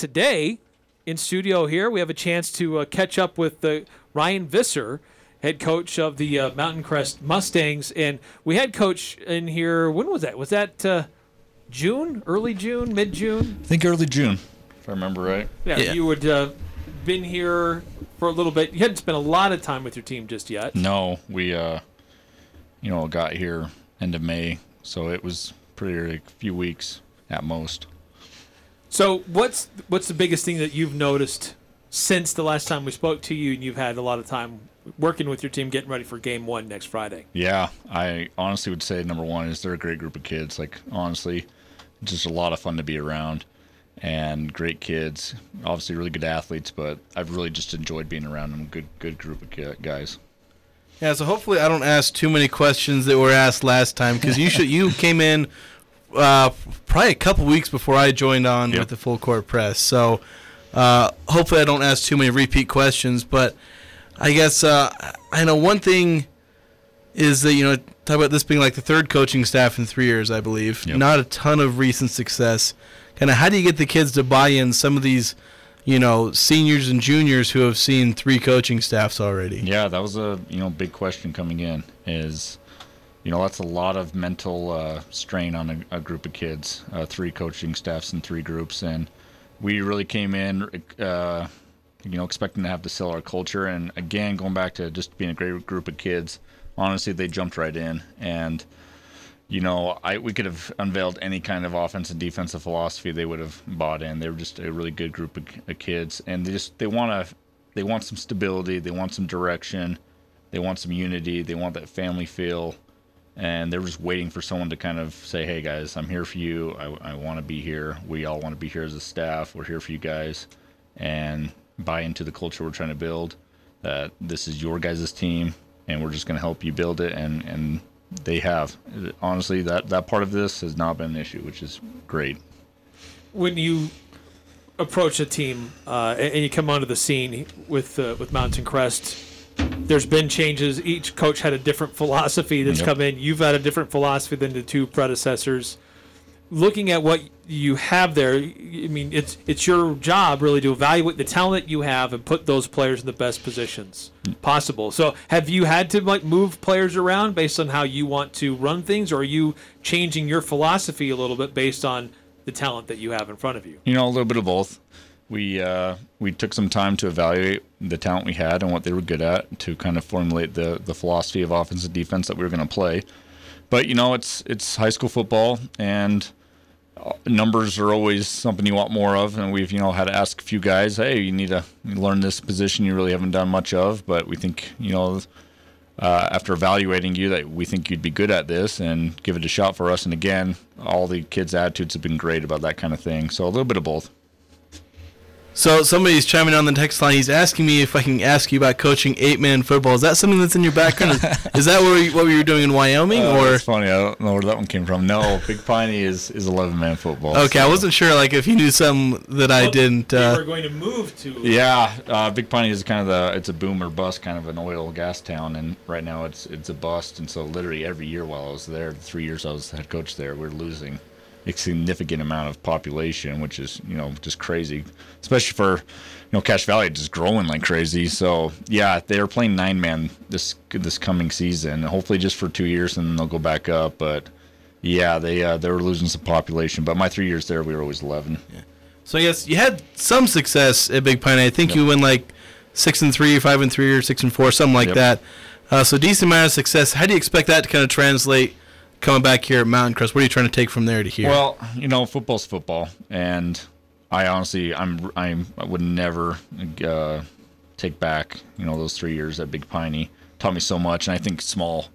today in studio here. We have a chance to uh, catch up with uh, Ryan Visser, head coach of the uh, Mountain Crest Mustangs, and we had coach in here. When was that? Was that uh, June, early June, mid June? I think early June, if I remember right. Yeah, Yeah. you would uh, been here for a little bit. You hadn't spent a lot of time with your team just yet. No, we, uh, you know, got here end of May, so it was pretty like a few weeks at most. So what's what's the biggest thing that you've noticed since the last time we spoke to you, and you've had a lot of time working with your team, getting ready for Game One next Friday? Yeah, I honestly would say number one is they're a great group of kids. Like honestly, just a lot of fun to be around, and great kids. Obviously, really good athletes, but I've really just enjoyed being around them. Good, good group of guys. Yeah, so hopefully I don't ask too many questions that were asked last time because you should you came in uh, probably a couple weeks before I joined on Yep. with the full court press. So uh, hopefully I don't ask too many repeat questions. But I guess uh, I know one thing is that you know talk about this being like the third coaching staff in three years, I believe. Yep. Not a ton of recent success. Kind of how do you get the kids to buy in? Some of these. You know, seniors and juniors who have seen three coaching staffs already. Yeah, that was a you know big question coming in. Is you know that's a lot of mental uh, strain on a, a group of kids. Uh, three coaching staffs and three groups, and we really came in, uh, you know, expecting to have to sell our culture. And again, going back to just being a great group of kids. Honestly, they jumped right in, and you know, I we could have unveiled any kind of offensive and defensive philosophy they would have bought in. They were just a really good group of, of kids, and they just they want to they want some stability, they want some direction, they want some unity, they want that family feel, and they're just waiting for someone to kind of say, "Hey guys, I'm here for you. I, I want to be here. We all want to be here as a staff. We're here for you guys," and buy into the culture we're trying to build. That this is your guys' team, and we're just going to help you build it, and and they have. Honestly, that that part of this has not been an issue, which is great. when you approach a team uh, and you come onto the scene with uh, with Mountain Crest, there's been changes. Each coach had a different philosophy that's Yep. come in. You've had a different philosophy than the two predecessors. Looking at what you have there, I mean, it's it's your job really to evaluate the talent you have and put those players in the best positions possible. So, have you had to like move players around based on how you want to run things, or are you changing your philosophy a little bit based on the talent that you have in front of you? You know, a little bit of both. We uh, we took some time to evaluate the talent we had and what they were good at to kind of formulate the the philosophy of offense and defense that we were going to play. But you know, it's it's high school football, and uh, numbers are always something you want more of. And we've you know had to ask a few guys, hey, you need to learn this position you really haven't done much of, but we think you know. Uh, after evaluating you, that we think you'd be good at this, and give it a shot for us. And again, all the kids' attitudes have been great about that kind of thing. So a little bit of both. So somebody's chiming on the text line. He's asking me if I can ask you about coaching eight-man football. Is that something that's in your background? is, is that what, you, what you were doing in Wyoming, Uh, or it's funny. I don't know where that one came from. No, Big Piney is is eleven man football. okay? I wasn't sure, like if you knew something that I didn't. You Uh, were going to move to. Yeah, uh, Big Piney is kind of the it's a boom or bust kind of an oil gas town, and right now it's it's a bust. And so literally every year while I was there, the three years I was head coach there, we're losing a significant amount of population, which is you know just crazy, especially for you know Cache Valley just growing like crazy. So yeah, they are playing nine man this this coming season, hopefully just for two years, and then they'll go back up. But yeah, they uh, they were losing some population. But my three years there, we were always eleven. so I guess you had some success at Big Pine. I think you went like six and three, five and three, or six and four, something like Yep. that. Uh, so decent amount of success. How do you expect that to kind of translate coming back here at Mountain Crest? What are you trying to take from there to here? Well, you know, football's football, and I honestly, I'm, I'm, I would never uh, take back, you know, those three years at Big Piney. Taught me so much, and I think small,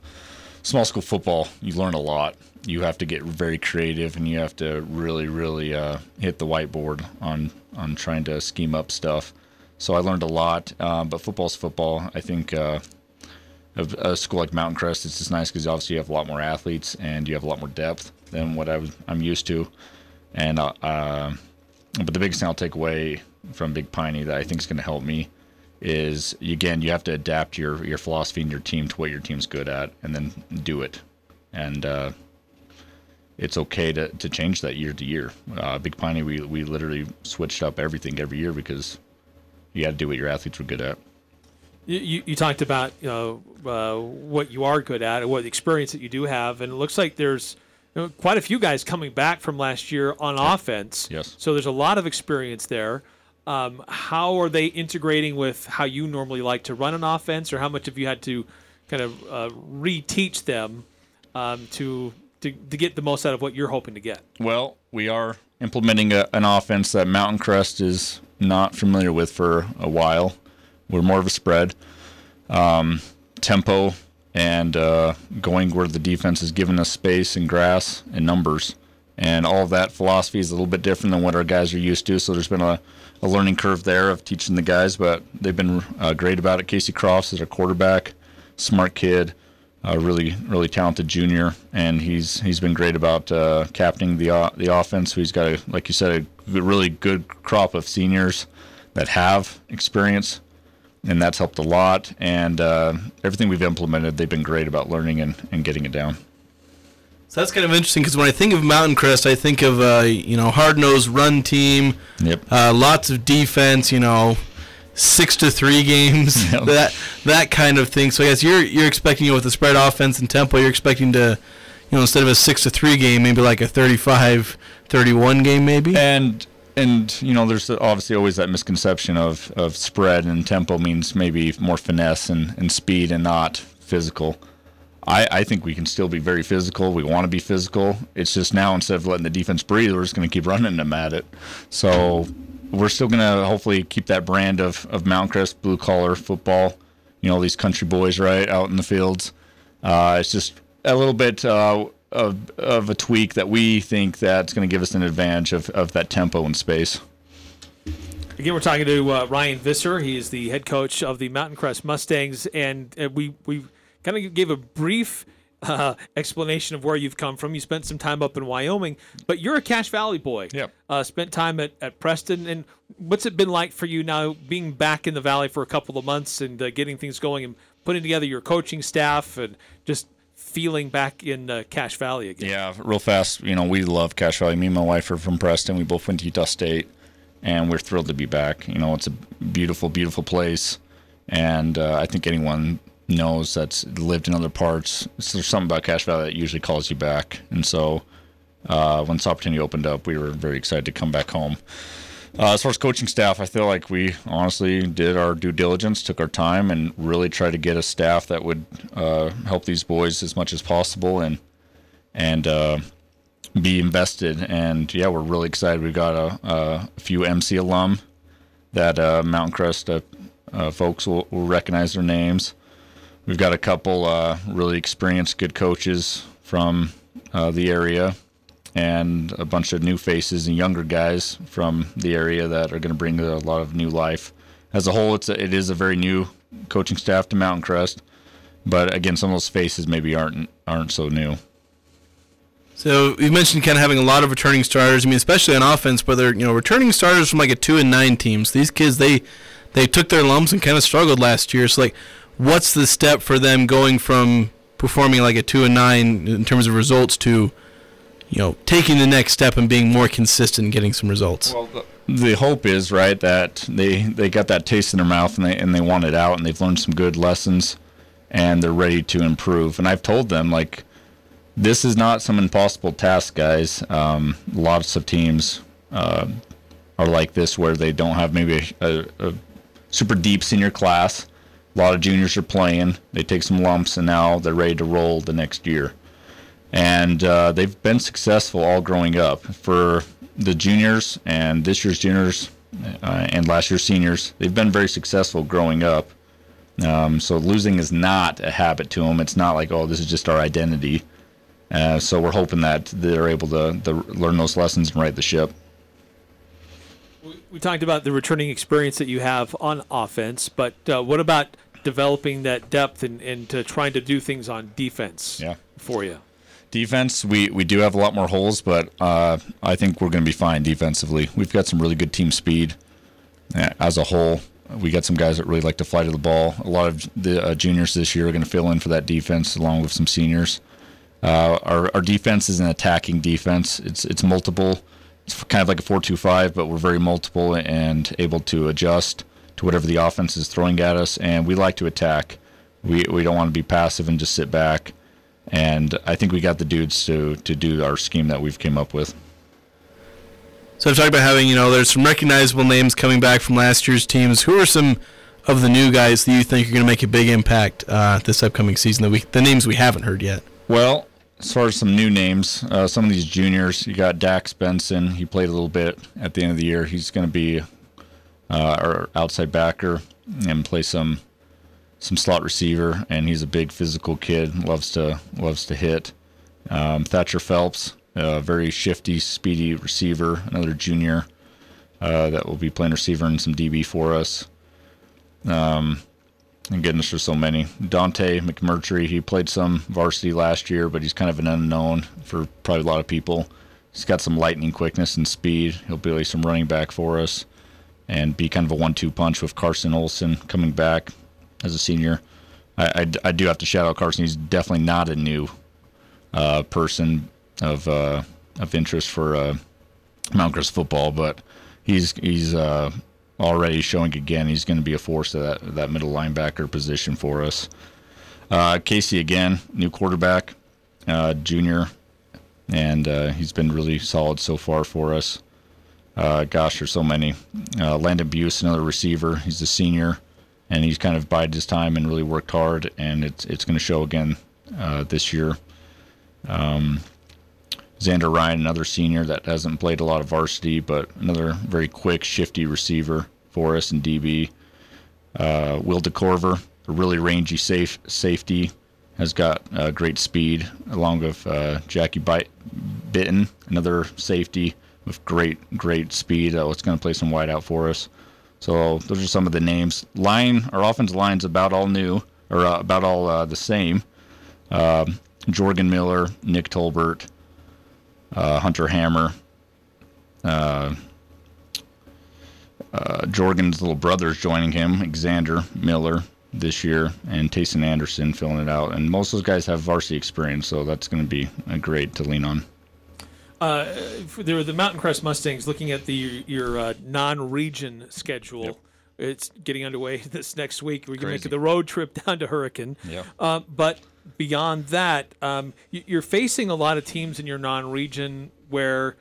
small school football, you learn a lot. You have to get very creative, and you have to really, really uh, hit the whiteboard on on trying to scheme up stuff. So I learned a lot, uh, but football's football. I think. A school like Mountain Crest, it's just nice because obviously you have a lot more athletes and you have a lot more depth than what I I'm used to. And uh, uh, but the biggest thing I'll take away from Big Piney that I think is going to help me is again you have to adapt your your philosophy and your team to what your team's good at, and then do it. And uh, it's okay to, to change that year to year. Uh, Big Piney, we we literally switched up everything every year because you got to do what your athletes were good at. You, you, you talked about you know uh, what you are good at and what experience that you do have, and it looks like there's you know, quite a few guys coming back from last year on offense. Yes. So there's a lot of experience there. Um, how are they integrating with how you normally like to run an offense, or how much have you had to kind of uh, reteach them um, to, to to get the most out of what you're hoping to get? Well, we are implementing a, an offense that Mountain Crest is not familiar with for a while. We're more of a spread um, tempo and uh, going where the defense is giving us space and grass and numbers. And all of that philosophy is a little bit different than what our guys are used to. So there's been a, a learning curve there of teaching the guys, but they've been uh, great about it. Casey Crofts is our quarterback, smart kid, really really talented junior, and he's he's been great about uh, captaining the uh, the offense. He's got a like you said a really good crop of seniors that have experience and that's helped a lot. And uh, everything we've implemented, they've been great about learning and, and getting it down. So that's kind of interesting because when I think of Mountain Crest, I think of uh, you know hard nosed run team, Yep. uh, lots of defense, you know, six to three games, Yep. that that kind of thing. So I guess you're you're expecting you know, with the spread offense and tempo, you're expecting to, you know, instead of a six to three game, maybe like a 35-31 game, maybe. And and you know, there's obviously always that misconception of, of spread and tempo means maybe more finesse and, and speed and not physical. I, I think we can still be very physical. We want to be physical. It's just now instead of letting the defense breathe, we're just going to keep running them at it. So we're still going to hopefully keep that brand of, of Mount Crest blue collar football. You know, these country boys, right, out in the fields. Uh, it's just a little bit uh, of, of a tweak that we think that's going to give us an advantage of, of that tempo and space. Again, we're talking to uh, Ryan Visser. He is the head coach of the Mountain Crest Mustangs, and uh, we we kind of gave a brief uh, explanation of where you've come from. You spent some time up in Wyoming, but you're a Cache Valley boy. Yep. Uh, spent time at, at Preston, and what's it been like for you now being back in the valley for a couple of months and uh, getting things going and putting together your coaching staff and just feeling back in uh, Cache Valley again? Yeah, real fast. You know, we love Cache Valley. Me and my wife are from Preston. We both went to Utah State, and we're thrilled to be back. You know, it's a beautiful, beautiful place, and uh, I think anyone knows that's lived in other parts. There's something about Cache Valley that usually calls you back, and so uh, when this opportunity opened up, we were very excited to come back home. Uh, as far as coaching staff, I feel like we honestly did our due diligence, took our time, and really tried to get a staff that would uh, help these boys as much as possible and and uh, be invested. And yeah, we're really excited. We've got a, a few MC alum that uh, Mountain Crest uh, uh, folks will, will recognize their names. We've got a couple really experienced, good coaches from the area, and a bunch of new faces and younger guys from the area that are going to bring a lot of new life. As a whole, it's a, it is a very new coaching staff to Mountain Crest, but again, some of those faces maybe aren't aren't so new. So you mentioned kind of having a lot of returning starters. I mean, especially on offense, but they're you know returning starters from like a two and nine teams. These kids they they took their lumps and kind of struggled last year. So like, what's the step for them going from performing like a two and nine in terms of results to you know taking the next step and being more consistent and getting some results? Well, the, the hope is right that they they got that taste in their mouth and they and they want it out and they've learned some good lessons and they're ready to improve. And I've told them like this is not some impossible task, guys. Um, lots of teams uh, are like this where they don't have maybe a, a, a super deep senior class. A lot of juniors are playing. They take some lumps and now they're ready to roll the next year and uh, they've been successful all growing up. For the juniors and this year's juniors uh, and last year's seniors, they've been very successful growing up. Um, so losing is not a habit to them. It's not like oh, this is just our identity. Uh, so we're hoping that they're able to, to learn those lessons and right the ship. We, we talked about the returning experience that you have on offense, but uh, what about developing that depth and, and uh, trying to do things on defense Yeah. for you? Defense, we, we do have a lot more holes, but uh, I think we're going to be fine defensively. We've got some really good team speed uh, as a whole. We got some guys that really like to fly to the ball. A lot of the uh, juniors this year are going to fill in for that defense along with some seniors. Uh, our our defense is an attacking defense. It's it's multiple. It's kind of like a four-two-five, but we're very multiple and able to adjust to whatever the offense is throwing at us. And we like to attack. We we don't want to be passive and just sit back. And I think we got the dudes to to do our scheme that we've came up with. So I've talked about having, you know, there's some recognizable names coming back from last year's teams. Who are some of the new guys that you think are going to make a big impact uh, this upcoming season? That we, the names we haven't heard yet. Well, as far as some new names, uh, some of these juniors, you got Dax Benson. He played a little bit at the end of the year. He's going to be uh, our outside backer and play some some slot receiver. And he's a big physical kid. loves to loves to hit. Um, Thatcher Phelps, a very shifty, speedy receiver. Another junior uh, that will be playing receiver and some DB for us. Um, and goodness, there's so many. Dante McMurtry, he played some varsity last year, but he's kind of an unknown for probably a lot of people. He's got some lightning quickness and speed. He'll be some running back for us and be kind of a one-two punch with Carson Olson coming back as a senior. I, I, I do have to shout out Carson. He's definitely not a new uh, person of uh, of interest for uh, Mount Crest football, but he's he's uh, already showing again he's going to be a force at that, that middle linebacker position for us. Uh, Casey again, new quarterback, uh, junior, and he's been really solid so far for us. Gosh, there's so many. Landon Buse, another receiver. He's a senior, and he's kind of bided his time and really worked hard, and it's it's going to show again uh, this year. Um, Xander Ryan, another senior that hasn't played a lot of varsity, but another very quick, shifty receiver for us in DB. Uh, Will DeCorver, a really rangy safe safety, has got uh, great speed, along with uh, Jackie Bite, Bitten, another safety with great, great speed. Uh, it's going to play some wide out for us. So those are some of the names. Line, our offensive line's about all new, or uh, about all uh, the same. Um, Jorgen Miller, Nick Tolbert, uh, Hunter Hammer, uh, uh, Jorgen's little brother's joining him, Xander Miller this year, and Tayson Anderson filling it out. And most of those guys have varsity experience, so that's going to be great to lean on. Uh, there were the Mountain Crest Mustangs looking at the your uh, non-region schedule. Yep. It's getting underway this next week. We're going to make the road trip down to Hurricane. Yep. Uh, but beyond that, um, you're facing a lot of teams in your non-region where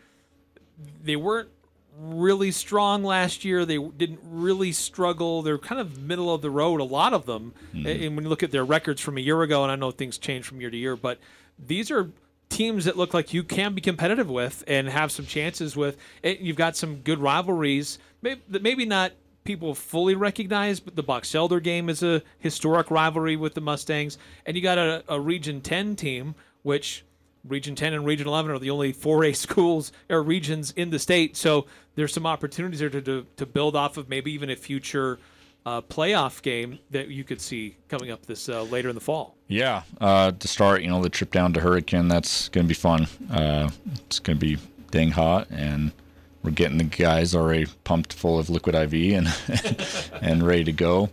they weren't really strong last year. They didn't really struggle. They're kind of middle of the road, a lot of them. Mm-hmm. And when you look at their records from a year ago, and I know things change from year to year, but these are teams that look like you can be competitive with and have some chances with. You've got some good rivalries, maybe, maybe not people fully recognize, but the Box Elder game is a historic rivalry with the Mustangs. And you got a, a Region 10 team, which Region 10 and Region 11 are the only 4A schools or regions in the state. So there's some opportunities there to, to, to build off of maybe even a future uh, playoff game that you could see coming up this uh, later in the fall. Yeah, uh, to start, you know, the trip down to Hurricane, that's going to be fun. Uh, it's going to be dang hot and – we're getting the guys already pumped full of liquid IV and and ready to go.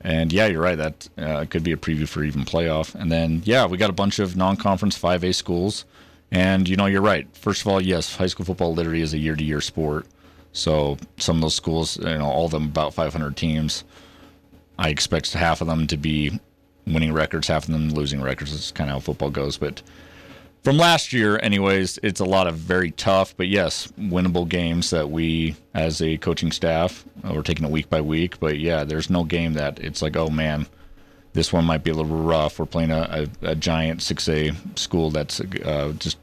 And yeah, you're right. That uh, could be a preview for even playoff. And then yeah, we got a bunch of non-conference 5A schools. And you know, you're right. First of all, yes, high school football literally is a year-to-year sport. So some of those schools, you know, all of them about 500 teams. I expect half of them to be winning records, half of them losing records. That's kind of how football goes. But from last year, anyways, it's a lot of very tough, but yes, winnable games that we, as a coaching staff, uh, we're taking it week by week. But yeah, there's no game that it's like, oh man, this one might be a little rough. We're playing a, a, a giant 6A school that's uh, just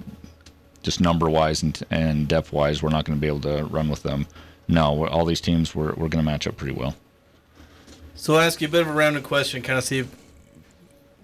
just number wise and, and depth wise, we're not going to be able to run with them. No, all these teams, we're, we're going to match up pretty well. So I'll ask you a bit of a random question, kind of see if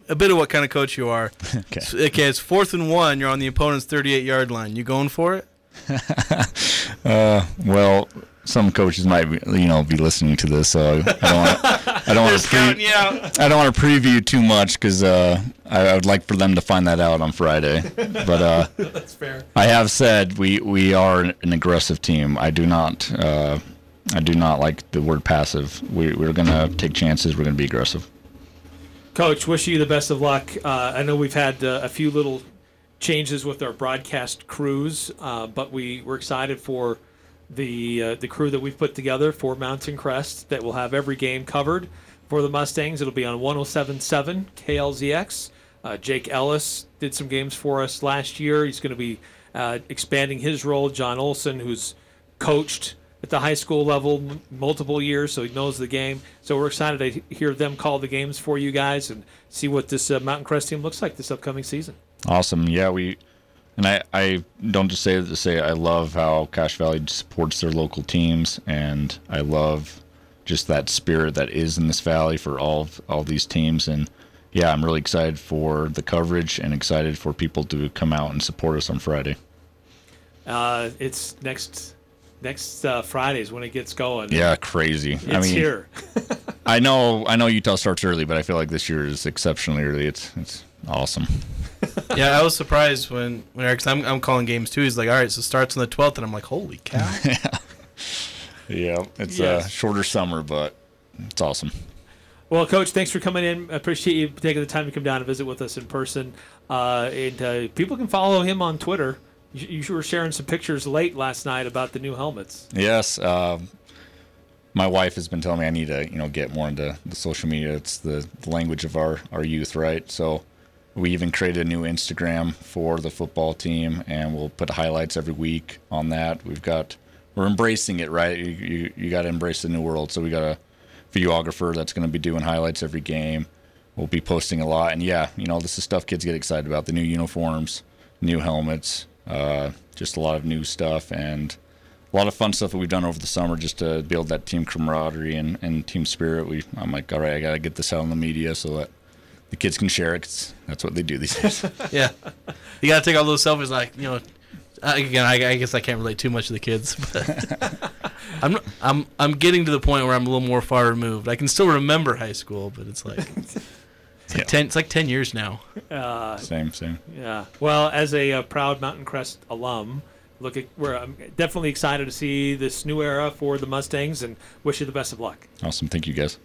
a bit of what kind of coach you are. okay. So, okay, it's fourth and one. You're on the opponent's 38 yard line. You going for it? uh, well, some coaches might be, you know be listening to this, so I don't want I don't want to pre- I don't want to preview too much because uh, I, I, would like for them to find that out on Friday. But uh, that's fair. I have said we we are an aggressive team. I do not uh, I do not like the word passive. We, we're gonna take chances. We're gonna be aggressive. Coach, wish you the best of luck. Uh, I know we've had uh, a few little changes with our broadcast crews, uh, but we we're excited for the uh, the crew that we've put together for Mountain Crest that will have every game covered for the Mustangs. It'll be on 107.7 KLZX. Uh, Jake Ellis did some games for us last year. He's going to be uh, expanding his role. John Olson, who's coached at the high school level m- multiple years, so he knows the game. So we're excited to hear them call the games for you guys and see what this uh, Mountain Crest team looks like this upcoming season. Awesome. Yeah, we and I, I don't just say it to say I love how Cache Valley supports their local teams and I love just that spirit that is in this valley for all of, all these teams and yeah, I'm really excited for the coverage and excited for people to come out and support us on Friday. Uh, it's next next uh, Fridays when it gets going. Yeah, crazy. it's I mean, here. I know I know Utah starts early, but I feel like this year is exceptionally early. It's it's awesome. yeah, I was surprised when when Eric's I'm, I'm calling games too. He's like, all right, so it starts on the 12th, and I'm like, holy cow. Yeah, it's Yes. a shorter summer, but it's awesome. Well, Coach, thanks for coming in. I appreciate you taking the time to come down and visit with us in person. Uh, and uh, people can follow him on Twitter. You, you were sharing some pictures late last night about the new helmets. Yes, um, my wife has been telling me I need to, you know, get more into the social media. It's the language of our our youth, right? So we even created a new Instagram for the football team, and we'll put highlights every week on that. We've got we're embracing it, right? You you, you got to embrace the new world. So we got a videographer that's going to be doing highlights every game. We'll be posting a lot, and yeah, you know, this is stuff kids get excited about: the new uniforms, new helmets, uh, just a lot of new stuff, and a lot of fun stuff that we've done over the summer just to build that team camaraderie and, and team spirit. We I'm like, all right, I gotta get this out in the media so that the kids can share it. 'cause that's what they do these days. yeah, you got to take all those selfies. Like you know, again, I, I guess I can't relate too much to the kids, but I'm I'm I'm getting to the point where I'm a little more far removed. I can still remember high school, but it's like. It's like, Yeah. ten, it's like 10 years now. Uh, same, same. yeah. Well, as a, uh proud Mountain Crest alum, look at where I'm definitely excited to see this new era for the Mustangs and wish you the best of luck. Awesome. Thank you guys.